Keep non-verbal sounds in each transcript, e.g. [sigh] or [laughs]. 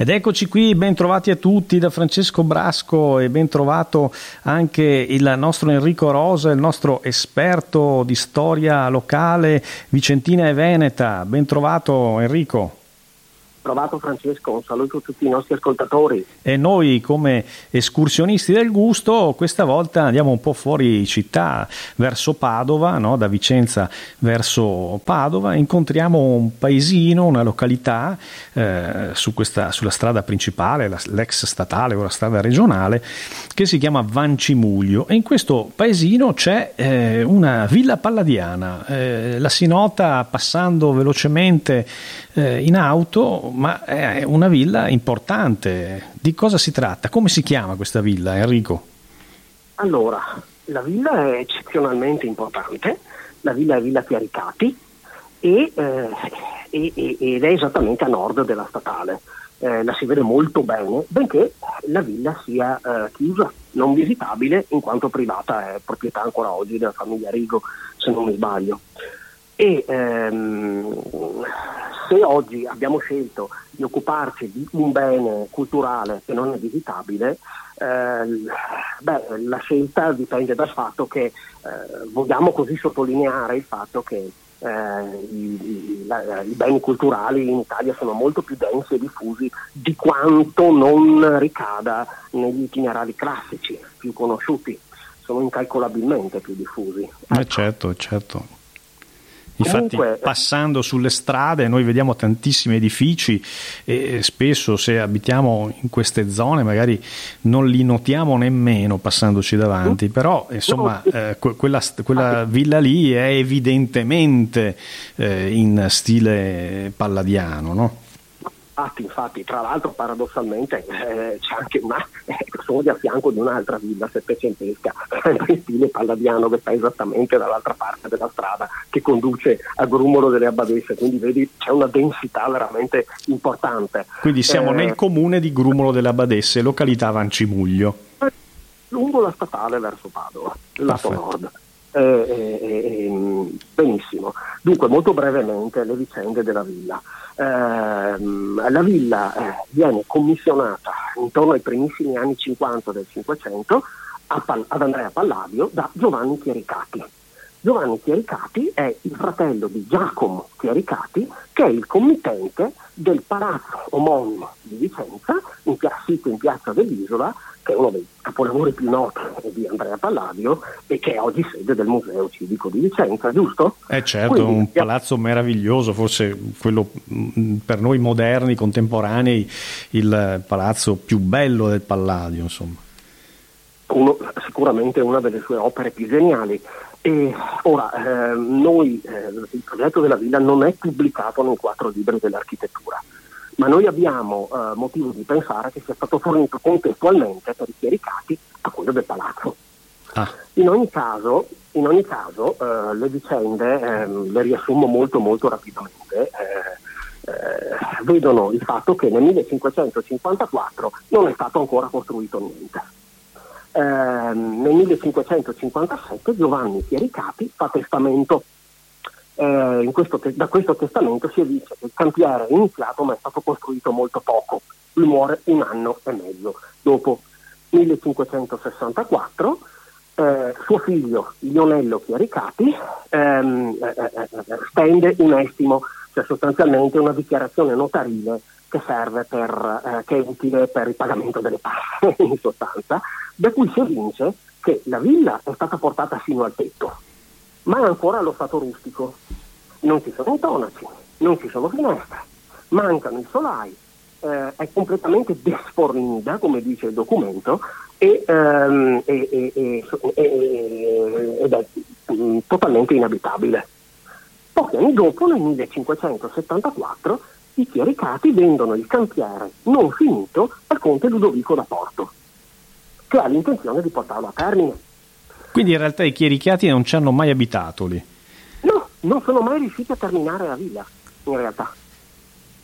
Ed eccoci qui, ben trovati a tutti da Francesco Brasco e ben trovato anche il nostro Enrico Rosa, il nostro esperto di storia locale vicentina e veneta. Ben trovato Enrico trovato Francesco, un saluto a tutti i nostri ascoltatori. E noi come escursionisti del gusto questa volta andiamo un po' fuori città, verso Padova, no? da Vicenza verso Padova, incontriamo un paesino, una località eh, su questa, sulla strada principale, la, l'ex statale o la strada regionale, che si chiama Vancimuglio e in questo paesino c'è eh, una villa palladiana, eh, la si nota passando velocemente eh, in auto ma è una villa importante. Di cosa si tratta? Come si chiama questa villa, Enrico? Allora, la villa è eccezionalmente importante, la villa è Villa Chiaricati e, eh, e, ed è esattamente a nord della statale. Eh, la si vede molto bene, benché la villa sia eh, chiusa, non visitabile, in quanto privata è proprietà ancora oggi della famiglia Rigo, se non mi sbaglio. E ehm, se oggi abbiamo scelto di occuparci di un bene culturale che non è visitabile, eh, beh, la scelta dipende dal fatto che eh, vogliamo così sottolineare il fatto che eh, i, i, la, i, beni culturali in Italia sono molto più densi e diffusi di quanto non ricada negli itinerari classici più conosciuti, sono incalcolabilmente più diffusi. Eh, ecco. certo, certo. Infatti, Comunque, passando sulle strade, noi vediamo tantissimi edifici e spesso se abitiamo in queste zone magari non li notiamo nemmeno passandoci davanti, mm. però insomma eh, quella, quella, villa lì è evidentemente eh, in stile palladiano, no? Infatti, infatti, tra l'altro paradossalmente eh, c'è anche una, eh, sono di a fianco di un'altra villa settecentesca, sempre [laughs] in stile palladiano che sta esattamente dall'altra parte della strada che conduce a Grumolo delle Abbadesse, quindi vedi c'è una densità veramente importante. Quindi siamo eh, nel comune di Grumolo delle Abbadesse, località Vancimuglio. Lungo la statale verso Padova, lato nord. Benissimo. Dunque, molto brevemente le vicende della villa. Ehm, la villa eh, viene commissionata intorno ai primissimi anni 50 del Cinquecento ad Andrea Palladio da Giovanni Chiericati. Giovanni Chiericati è il fratello di Giacomo Chiericati, che è il committente del palazzo omonimo di Vicenza, in sito in piazza dell'Isola, che è uno dei capolavori più noti di Andrea Palladio e che è oggi sede del Museo Civico di Vicenza, giusto? Eh certo, Quindi, un palazzo meraviglioso, forse quello mm, per noi moderni, contemporanei, il palazzo più bello del Palladio, insomma. Uno, sicuramente una delle sue opere più geniali. E ora, eh, noi, eh, il progetto della villa non è pubblicato nei quattro libri dell'architettura, ma noi abbiamo eh, motivo di pensare che sia stato fornito contestualmente per i chiericati a quello del palazzo. Ah. In ogni caso, in ogni caso eh, le vicende, ehm, le riassumo molto molto rapidamente, eh, eh, vedono il fatto che nel 1554 non è stato ancora costruito niente eh, nel 1557 Giovanni Chiericati fa testamento. Eh, questo da questo testamento si dice che il cantiere è iniziato ma è stato costruito molto poco. Lui muore un anno e mezzo dopo. 1564 eh, suo figlio Lionello Chiericati ehm, eh, eh, eh, stende un estimo, cioè sostanzialmente una dichiarazione notarile che serve per, eh, che è utile per il pagamento delle tasse [laughs] in sostanza, da cui si evince che la villa è stata portata fino al tetto, ma è ancora allo stato rustico. Non ci sono intonaci, non ci sono finestre, mancano i solai, eh, è completamente desfornita, come dice il documento, e, ehm, e, e, ed è mm, totalmente inabitabile. Pochi anni dopo, nel 1574, i chiericati vendono il cantiere non finito al conte Ludovico da Porto, che ha l'intenzione di portarlo a termine. Quindi in realtà i chiericati non ci hanno mai abitato lì? No, non sono mai riusciti a terminare la villa, in realtà.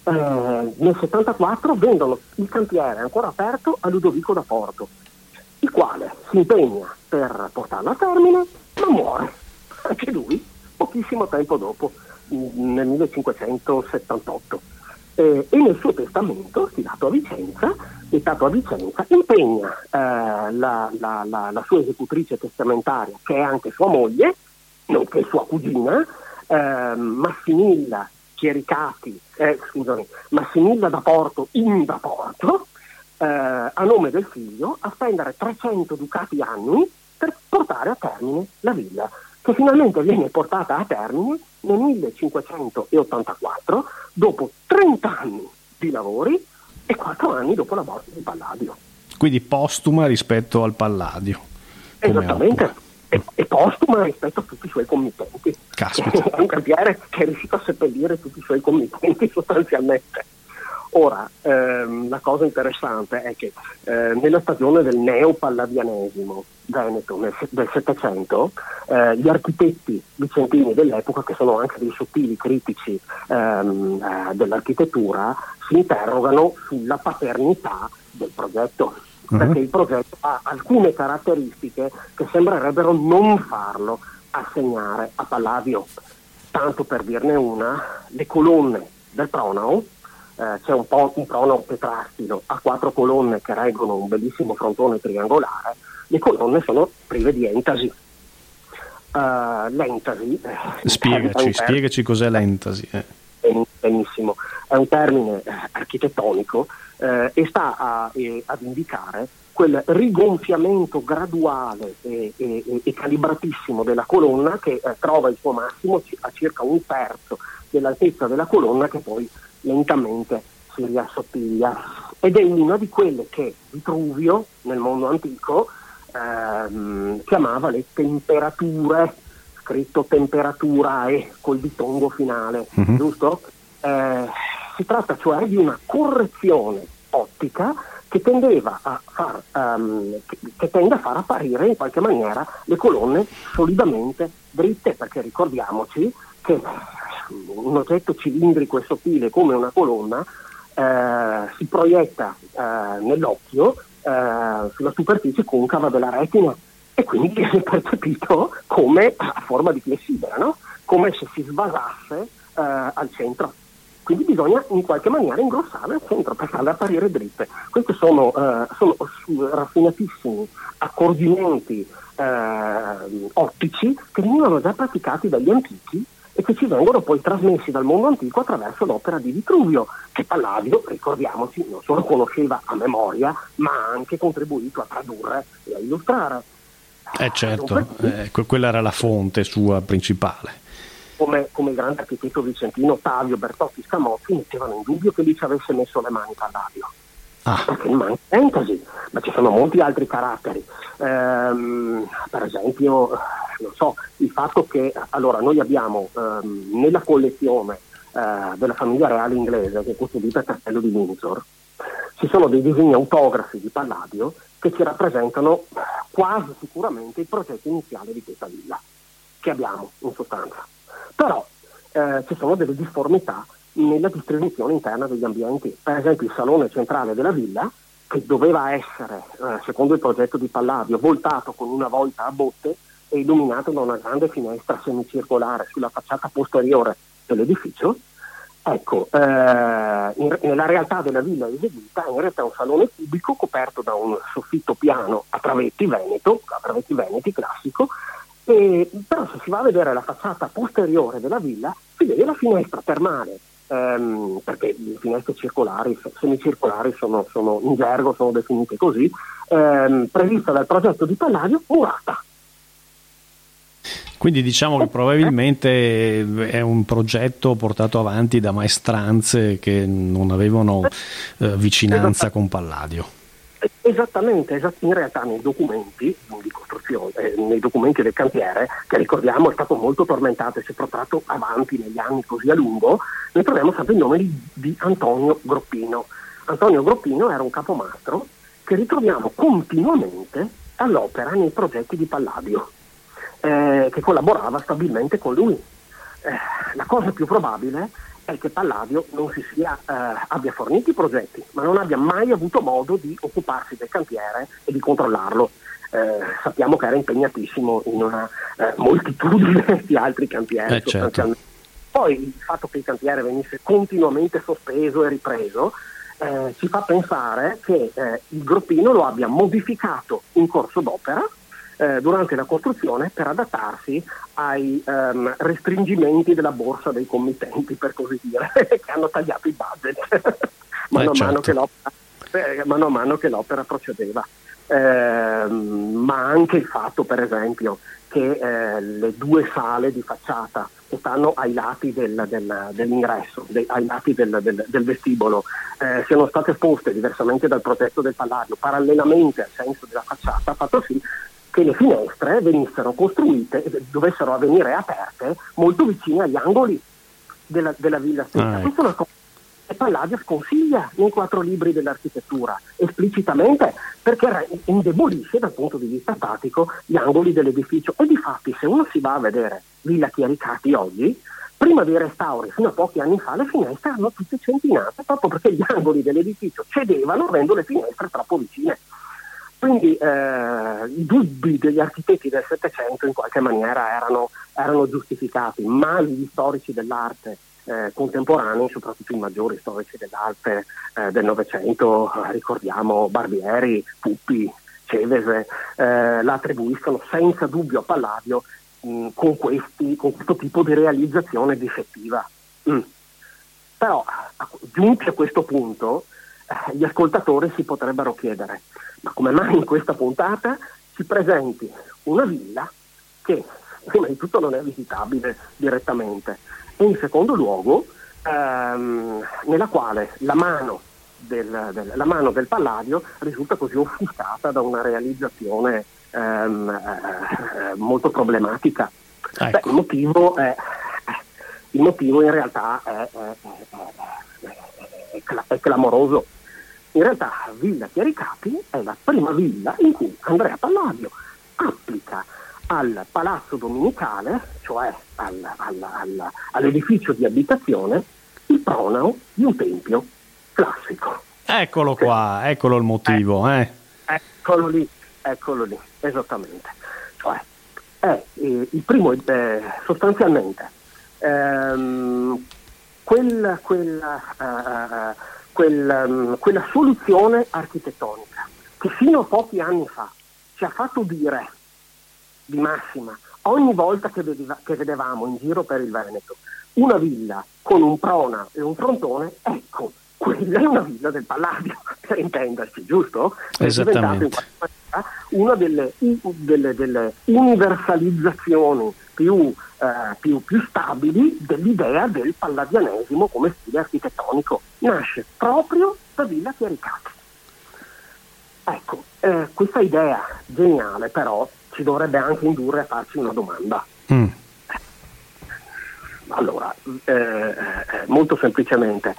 Eh, nel 74 vendono il cantiere ancora aperto a Ludovico da Porto, il quale si impegna per portarlo a termine, ma muore anche lui pochissimo tempo dopo, nel 1578. eh, e nel suo testamento, stilato a Vicenza, a Vicenza, impegna eh, la, la, la, la, sua esecutrice testamentaria, che è anche sua moglie, nonché sua cugina, eh, Massimilla Chiericati, eh, scusami, Massimilla da Porto in da Porto, eh, a nome del figlio, a spendere 300 ducati annui per portare a termine la villa, che finalmente viene portata a termine nel 1584, dopo 30 anni di lavori e 4 anni dopo la morte di Palladio. Quindi postuma rispetto al Palladio. Esattamente, e, e, postuma rispetto a tutti i suoi committenti. Caspita. [laughs] È un cantiere che è riuscito a seppellire tutti i suoi committenti [laughs] sostanzialmente. Ora, ehm, la cosa interessante è che eh, nella stagione del neopalladianesimo veneto nel, del Settecento, eh, gli architetti vicentini dell'epoca, che sono anche dei sottili critici ehm, eh, dell'architettura, si interrogano sulla paternità del progetto. Uh-huh. Perché il progetto ha alcune caratteristiche che sembrerebbero non farlo assegnare a Palladio. Tanto per dirne una, le colonne del pronao eh, c'è un, po', un prono petrastilo a quattro colonne che reggono un bellissimo frontone triangolare, le colonne sono prive di entasi. Uh, l'entasi eh, spiegaci, spiegaci cos'è l'entasi eh. benissimo è un termine eh, architettonico eh, e sta a, ad indicare quel rigonfiamento graduale e, e, e, calibratissimo della colonna che eh, trova il suo massimo a circa un terzo dell'altezza della colonna che poi lentamente si riassottiglia ed è una di quelle che Vitruvio nel mondo antico ehm, chiamava le temperature, scritto temperatura e col ditongo finale, mm-hmm. giusto? Eh, si tratta cioè di una correzione ottica che tendeva a far, um, che, che tende a far apparire in qualche maniera le colonne solidamente dritte, perché ricordiamoci che un oggetto cilindrico e sottile come una colonna eh, si proietta eh, nell'occhio eh, sulla superficie concava della retina e quindi viene percepito come a forma di flessibile, no? come se si svasasse eh, al centro. Quindi bisogna in qualche maniera ingrossare al centro per farle apparire dritte. Questi sono, eh, sono raffinatissimi accorgimenti eh, ottici che venivano già praticati dagli antichi e che ci vengono poi trasmessi dal mondo antico attraverso l'opera di Vitruvio, che Palladio, ricordiamoci, non solo conosceva a memoria, ma ha anche contribuito a tradurre e a illustrare. Eh certo, eh, quella era la fonte sua principale. Come, come, il grande architetto vicentino Ottavio Bertotti Scamozzi mettevano in dubbio che lì ci avesse messo le mani Palladio. Ah. Manca entasi, ma ci sono molti altri caratteri. Ehm, per esempio, non so, il fatto che allora, noi abbiamo ehm, nella collezione eh, della famiglia reale inglese, che è custodita al castello di Windsor, ci sono dei disegni autografi di Palladio che ci rappresentano quasi sicuramente il progetto iniziale di questa villa, che abbiamo in sostanza. Però eh, ci sono delle difformità nella distribuzione interna degli ambienti. Per esempio il salone centrale della villa, che doveva essere, eh, secondo il progetto di Palladio, voltato con una volta a botte e illuminato da una grande finestra semicircolare sulla facciata posteriore dell'edificio, ecco, eh, in, nella realtà della villa eseguita in realtà è un salone cubico coperto da un soffitto piano a travetti veneto, a travetti veneti classico, e, però se si va a vedere la facciata posteriore della villa si vede la finestra termale ehm, perché le finestre circolari, semicircolari sono, sono, in gergo sono definite così, ehm, prevista dal progetto di Palladio murata. Quindi diciamo che probabilmente è un progetto portato avanti da maestranze che non avevano eh, vicinanza con Palladio. Esattamente, in realtà nei documenti eh, nei documenti del cantiere, che ricordiamo è stato molto tormentato e si è portato avanti negli anni così a lungo, noi troviamo sempre il nome di, di Antonio Groppino. Antonio Groppino era un capomastro che ritroviamo continuamente all'opera nei progetti di Palladio, eh, che collaborava stabilmente con lui. Eh, la cosa più probabile è che Palladio non si sia, eh, abbia fornito i progetti, ma non abbia mai avuto modo di occuparsi del cantiere e di controllarlo. Eh, sappiamo che era impegnatissimo in una eh, moltitudine [laughs] di altri cantieri. Eh, certo. Poi il fatto che il cantiere venisse continuamente sospeso e ripreso eh, ci fa pensare che eh, il groppino lo abbia modificato in corso d'opera eh, durante la costruzione per adattarsi ai um, restringimenti della borsa dei committenti, per così dire, [laughs] che hanno tagliato i budget [laughs] mano, a mano certo. eh, mano, a mano che l'opera procedeva. Eh, ma anche il fatto, per esempio, che eh, le due sale di facciata che stanno ai lati del, del, dell'ingresso, dei, ai lati del, del vestibolo, eh, siano state poste diversamente dal progetto del Palladio, parallelamente al senso della facciata, ha fatto sì che le finestre venissero costruite e dovessero avvenire aperte molto vicine agli angoli della, della villa stessa. Ah, ecco. Questa è una cosa che Palladio sconsiglia nei quattro libri dell'architettura esplicitamente perché indebolisce dal punto di vista statico gli angoli dell'edificio e di fatti se uno si va a vedere Villa Chiericati oggi prima dei restauri fino a pochi anni fa le finestre erano tutte centinate proprio perché gli angoli dell'edificio cedevano avendo le finestre troppo vicine quindi eh, i dubbi degli architetti del Settecento in qualche maniera erano, erano giustificati, ma gli storici dell'arte eh, contemporanei, soprattutto i maggiori storici dell'arte eh, del Novecento, eh, ricordiamo Barbieri, Puppi, Cevese, eh, la attribuiscono senza dubbio a Palladio mh, con, questi, con, questo tipo di realizzazione difettiva. Mm. Però, giunti a questo punto, eh, gli ascoltatori si potrebbero chiedere, ma come mai in questa puntata si presenti una villa che prima di tutto non è visitabile direttamente e in secondo luogo ehm, nella quale la mano del, del, la mano del Palladio risulta così offuscata da una realizzazione ehm, eh, molto problematica. Ecco. Beh, il, motivo è, il, motivo in realtà è, è, è clamoroso. In realtà Villa Chiaricapi è la prima villa in cui Andrea Palladio applica al palazzo dominicale, cioè al, al, al, all'edificio di abitazione, il pronao di un tempio classico. Eccolo qua, sì. eccolo il motivo. Eh, eh. Eccolo lì, eccolo lì, esattamente. Cioè, è eh, il primo, eh, sostanzialmente, ehm, quella, quella uh, quel, um, quella soluzione architettonica che fino a pochi anni fa ci ha fatto dire di massima ogni volta che, vedeva, che vedevamo in giro per il Veneto una villa con un prona e un frontone, ecco, quella è una villa del Palladio, [laughs] per intenderci, giusto? Esattamente. È una delle, delle, delle universalizzazioni più, eh, più, più, stabili dell'idea del palladianesimo come stile architettonico. Nasce proprio da Villa Chiaricati. Ecco, eh, questa idea geniale però ci dovrebbe anche indurre a farci una domanda. Mm. Allora, eh, eh molto semplicemente,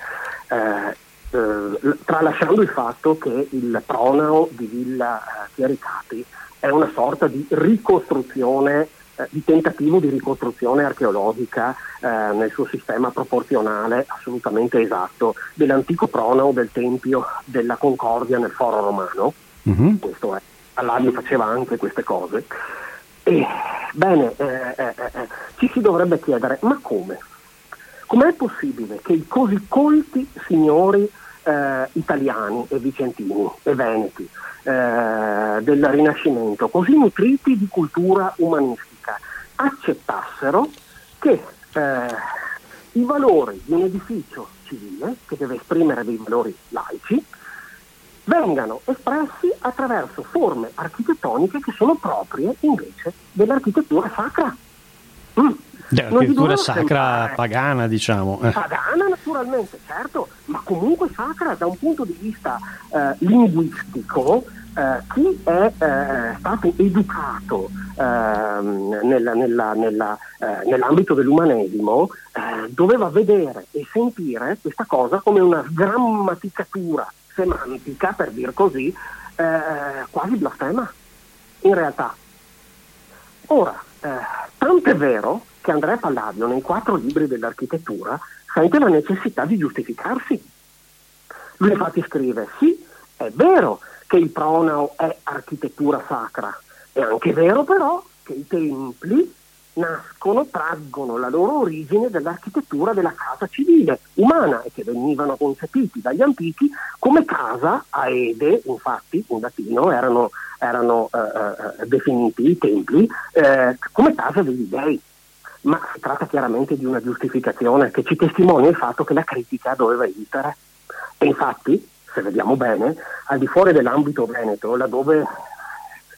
eh, eh, tralasciando il fatto che il pronao di Villa Chiaricati è una sorta di ricostruzione eh, di tentativo di ricostruzione archeologica eh, nel suo sistema proporzionale assolutamente esatto dell'antico pronao del Tempio della Concordia nel Foro Romano. Mm-hmm. Questo è, Alladio faceva anche queste cose. E, bene, eh, eh, eh, eh ci si dovrebbe chiedere, ma come? Com'è possibile che i così colti signori italiani e vicentini e veneti del Rinascimento, così nutriti di cultura umanistica, accettassero che eh, i valori di un edificio civile, che deve esprimere dei valori laici, vengano espressi attraverso forme architettoniche che sono proprie invece dell'architettura sacra. Mm. L'architettura sacra sembrare. pagana, diciamo. Eh. Pagana naturalmente, certo, ma comunque sacra da un punto di vista eh, linguistico eh, chi è eh, stato educato ehm, nella, nella, nella, eh, nell'ambito dell'umanesimo eh, doveva vedere e sentire questa cosa come una grammaticatura semantica, per dir così, eh, quasi blasfema, in realtà. Ora, tanto è vero che Andrea Palladio nei quattro libri dell'architettura sente la necessità di giustificarsi. Lui infatti scrive, sì, è vero che il pronao è architettura sacra. È anche vero però che i templi nascono, traggono la loro origine dall'architettura della casa civile umana e che venivano concepiti dagli antichi come casa aede, infatti in latino erano, erano eh, eh, definiti i templi, eh, come casa degli dei. Ma si tratta chiaramente di una giustificazione che ci testimonia il fatto che la critica doveva esistere. E infatti, se vediamo bene, al di fuori dell'ambito veneto, laddove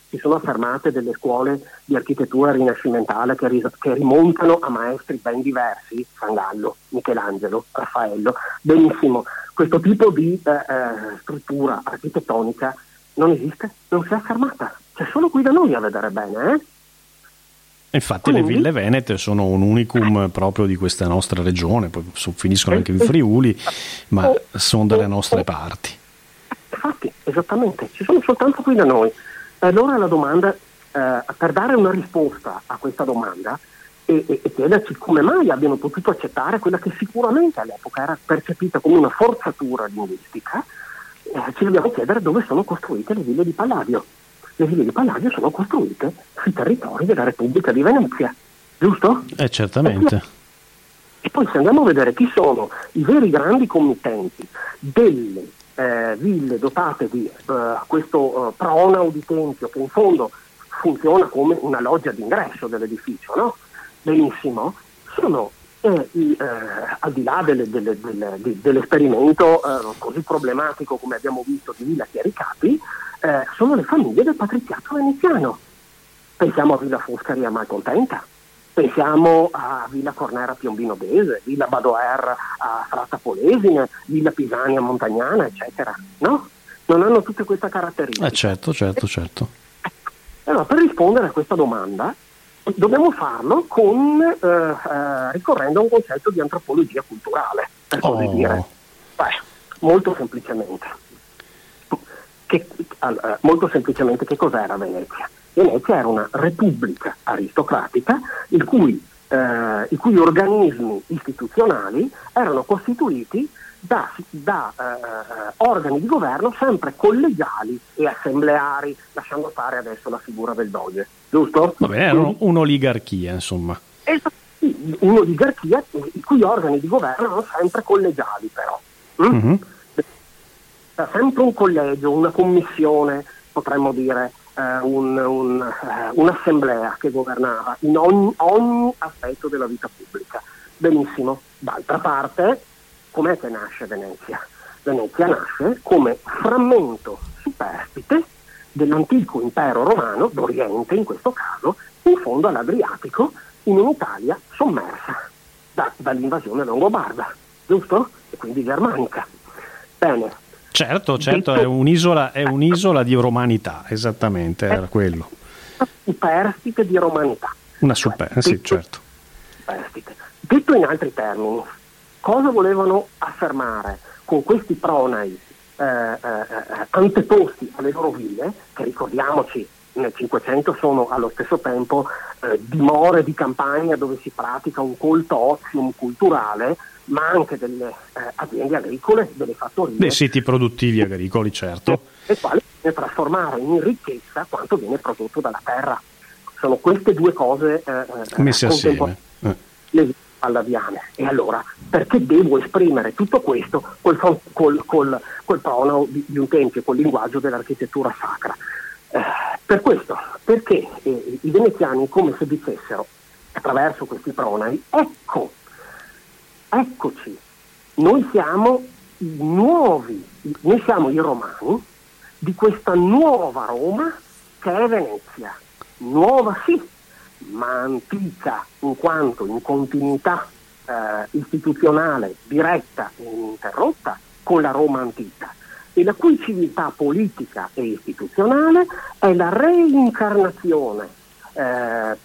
si sono affermate delle scuole di architettura rinascimentale che, ris- che rimontano a maestri ben diversi, San Gallo, Michelangelo, Raffaello. Benissimo, questo tipo di eh, eh, struttura architettonica non esiste, non si è affermata, c'è solo qui da noi a vedere bene. Eh? Infatti le ville venete sono un unicum proprio di questa nostra regione, poi finiscono anche in Friuli, ma sono dalle nostre parti. Infatti, esattamente, ci sono soltanto qui da noi. Allora la domanda, eh, per dare una risposta a questa domanda e, e, e, chiederci come mai abbiano potuto accettare quella che sicuramente all'epoca era percepita come una forzatura linguistica, eh, ci dobbiamo chiedere dove sono costruite le ville di Palladio. Le ville di Palladio sono costruite sui territori della Repubblica di Venezia, giusto? Eh, certamente. E poi se andiamo a vedere chi sono i veri grandi committenti delle eh, ville dotate di eh, questo eh, pronao di tempio che in fondo funziona come una loggia d'ingresso dell'edificio, no? Benissimo, sono eh, i, eh, al di là delle, delle, delle, dell'esperimento eh, così problematico come abbiamo visto di Villa Chiaricapi, sono le famiglie del patriziato veneziano. Pensiamo a Villa Foscari a Malcontenta, Pensiamo a Villa Cornera Piombino Bese, Villa Badoer a Fratta Polesine, Villa Pisania Montagnana, eccetera. No? Non hanno tutte queste caratteristiche. Eh certo, certo, certo. Allora, per rispondere a questa domanda dobbiamo farlo con, eh, eh, ricorrendo a un concetto di antropologia culturale, per così oh. dire. Beh, molto semplicemente. Che, eh, molto semplicemente che cos'era Venezia? Venezia era una repubblica aristocratica cui, eh, i cui organismi istituzionali erano costituiti da, da eh, organi di governo sempre collegiali e assembleari, lasciando fare adesso la figura del doge, giusto? Vabbè, era un'oligarchia, insomma. Esatto, un'oligarchia i cui organi di governo erano sempre collegiali, però. Mm? Mm-hmm. Sempre un collegio, una commissione, potremmo dire, eh, un, un, eh, un'assemblea che governava in ogni, ogni aspetto della vita pubblica. Benissimo. D'altra parte, com'è che nasce Venezia? Venezia nasce come frammento superstite dell'antico impero romano, d'Oriente in questo caso, in fondo all'Adriatico, in un'Italia sommersa da, dall'invasione longobarda, giusto? E quindi germanica. Bene, Certo, certo, è un'isola, è un'isola di romanità, esattamente, era quello. Superstite di romanità. Una super, cioè, sì, certo. Superstite. Detto in altri termini, cosa volevano affermare con questi pronai eh, eh, anteposti alle loro ville, che ricordiamoci nel Cinquecento sono allo stesso tempo eh, dimore di campagna dove si pratica un colto ozium culturale, ma anche delle eh, aziende agricole, delle fattorie. Dei siti produttivi agricoli, certo. E quali viene trasformare in ricchezza quanto viene prodotto dalla terra. Sono queste due cose eh, eh messe assieme. Eh. Le pallaviane. E allora, perché devo esprimere tutto questo col, col, col, col prono di, di, un tempio, col linguaggio dell'architettura sacra? Eh, per questo, perché eh, i veneziani come se dicessero attraverso questi pronai, ecco eccoci, noi siamo i nuovi, noi siamo i romani di questa nuova Roma che è Venezia. Nuova sì, ma antica in quanto in continuità eh, istituzionale diretta e ininterrotta con la Roma antica e la cui civiltà politica e istituzionale è la reincarnazione, eh,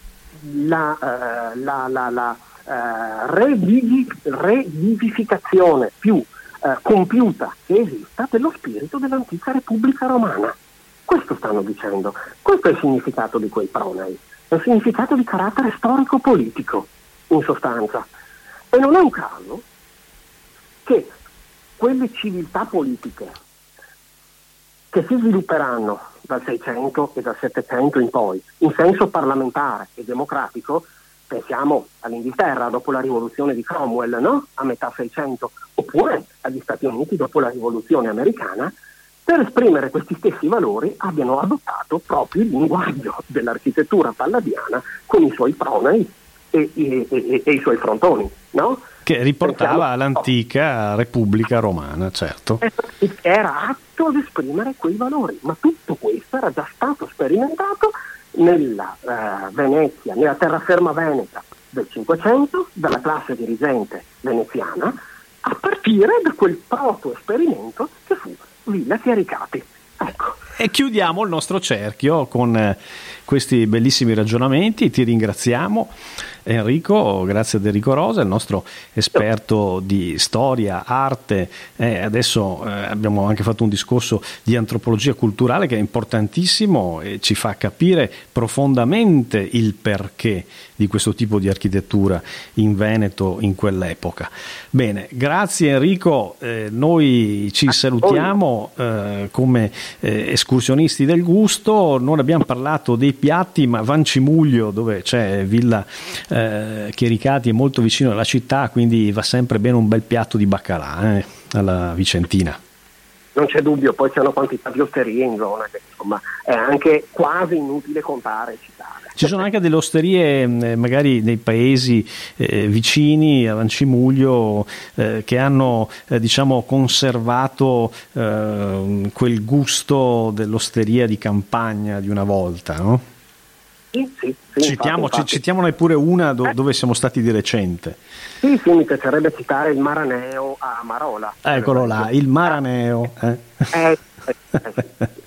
la, eh, la, la, la eh, revivificazione più eh, compiuta che esista dello spirito dell'antica Repubblica Romana. Questo stanno dicendo, questo è il significato di quei pronei, è il significato di carattere storico-politico, in sostanza. E non è un caso che quelle civiltà politiche che si svilupperanno dal 600 e dal 700 in poi, in senso parlamentare e democratico, pensiamo all'Inghilterra dopo la rivoluzione di Cromwell, no? a metà 600, oppure agli Stati Uniti dopo la rivoluzione americana, per esprimere questi stessi valori abbiano adottato proprio il linguaggio dell'architettura palladiana con i suoi pronei e, e, e, e i suoi frontoni. No? Che riportava all'antica Repubblica Romana, certo. Era atto ad esprimere quei valori, ma tutto questo era già stato sperimentato nella eh, Venezia, nella terraferma veneta del Cinquecento, dalla classe dirigente veneziana, a partire da quel proto-esperimento che fu Villa Chiaricati. Ecco. E chiudiamo il nostro cerchio con eh, questi bellissimi ragionamenti. Ti ringraziamo Enrico, grazie ad Enrico Rosa, il nostro esperto di storia, arte. Eh, adesso eh, abbiamo anche fatto un discorso di antropologia culturale che è importantissimo e ci fa capire profondamente il perché di questo tipo di architettura in Veneto in quell'epoca. Bene, grazie Enrico, eh, noi ci salutiamo eh, come eh, escursionisti del gusto, non abbiamo parlato dei piatti, ma Vancimuglio dove c'è Villa eh, Chiericati è molto vicino alla città, quindi va sempre bene un bel piatto di baccalà eh, alla Vicentina. Non c'è dubbio, poi c'è una quantità di osterie in zona che insomma è anche quasi inutile contare e citare. Ci sono anche delle osterie eh, magari nei paesi eh, vicini a Vancimuglio eh, che hanno eh, diciamo, conservato eh, quel gusto dell'osteria di campagna di una volta, no? Sì, sì, sì, Citiamo, infatti, infatti. Citiamone pure una do, dove siamo stati di recente. Sì, sì, mi piacerebbe citare il Maraneo a Marola. Eccolo là, il Maraneo. Eh. Eh, [laughs]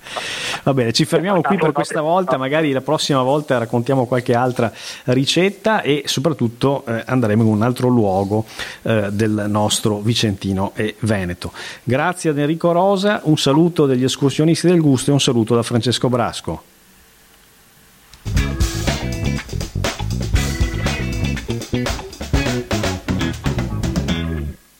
Va bene, ci fermiamo qui per questa volta, magari la prossima volta raccontiamo qualche altra ricetta e soprattutto eh, andremo in un altro luogo eh, del nostro Vicentino e Veneto. Grazie ad Enrico Rosa, un saluto degli escursionisti del gusto e un saluto da Francesco Brasco. Bye.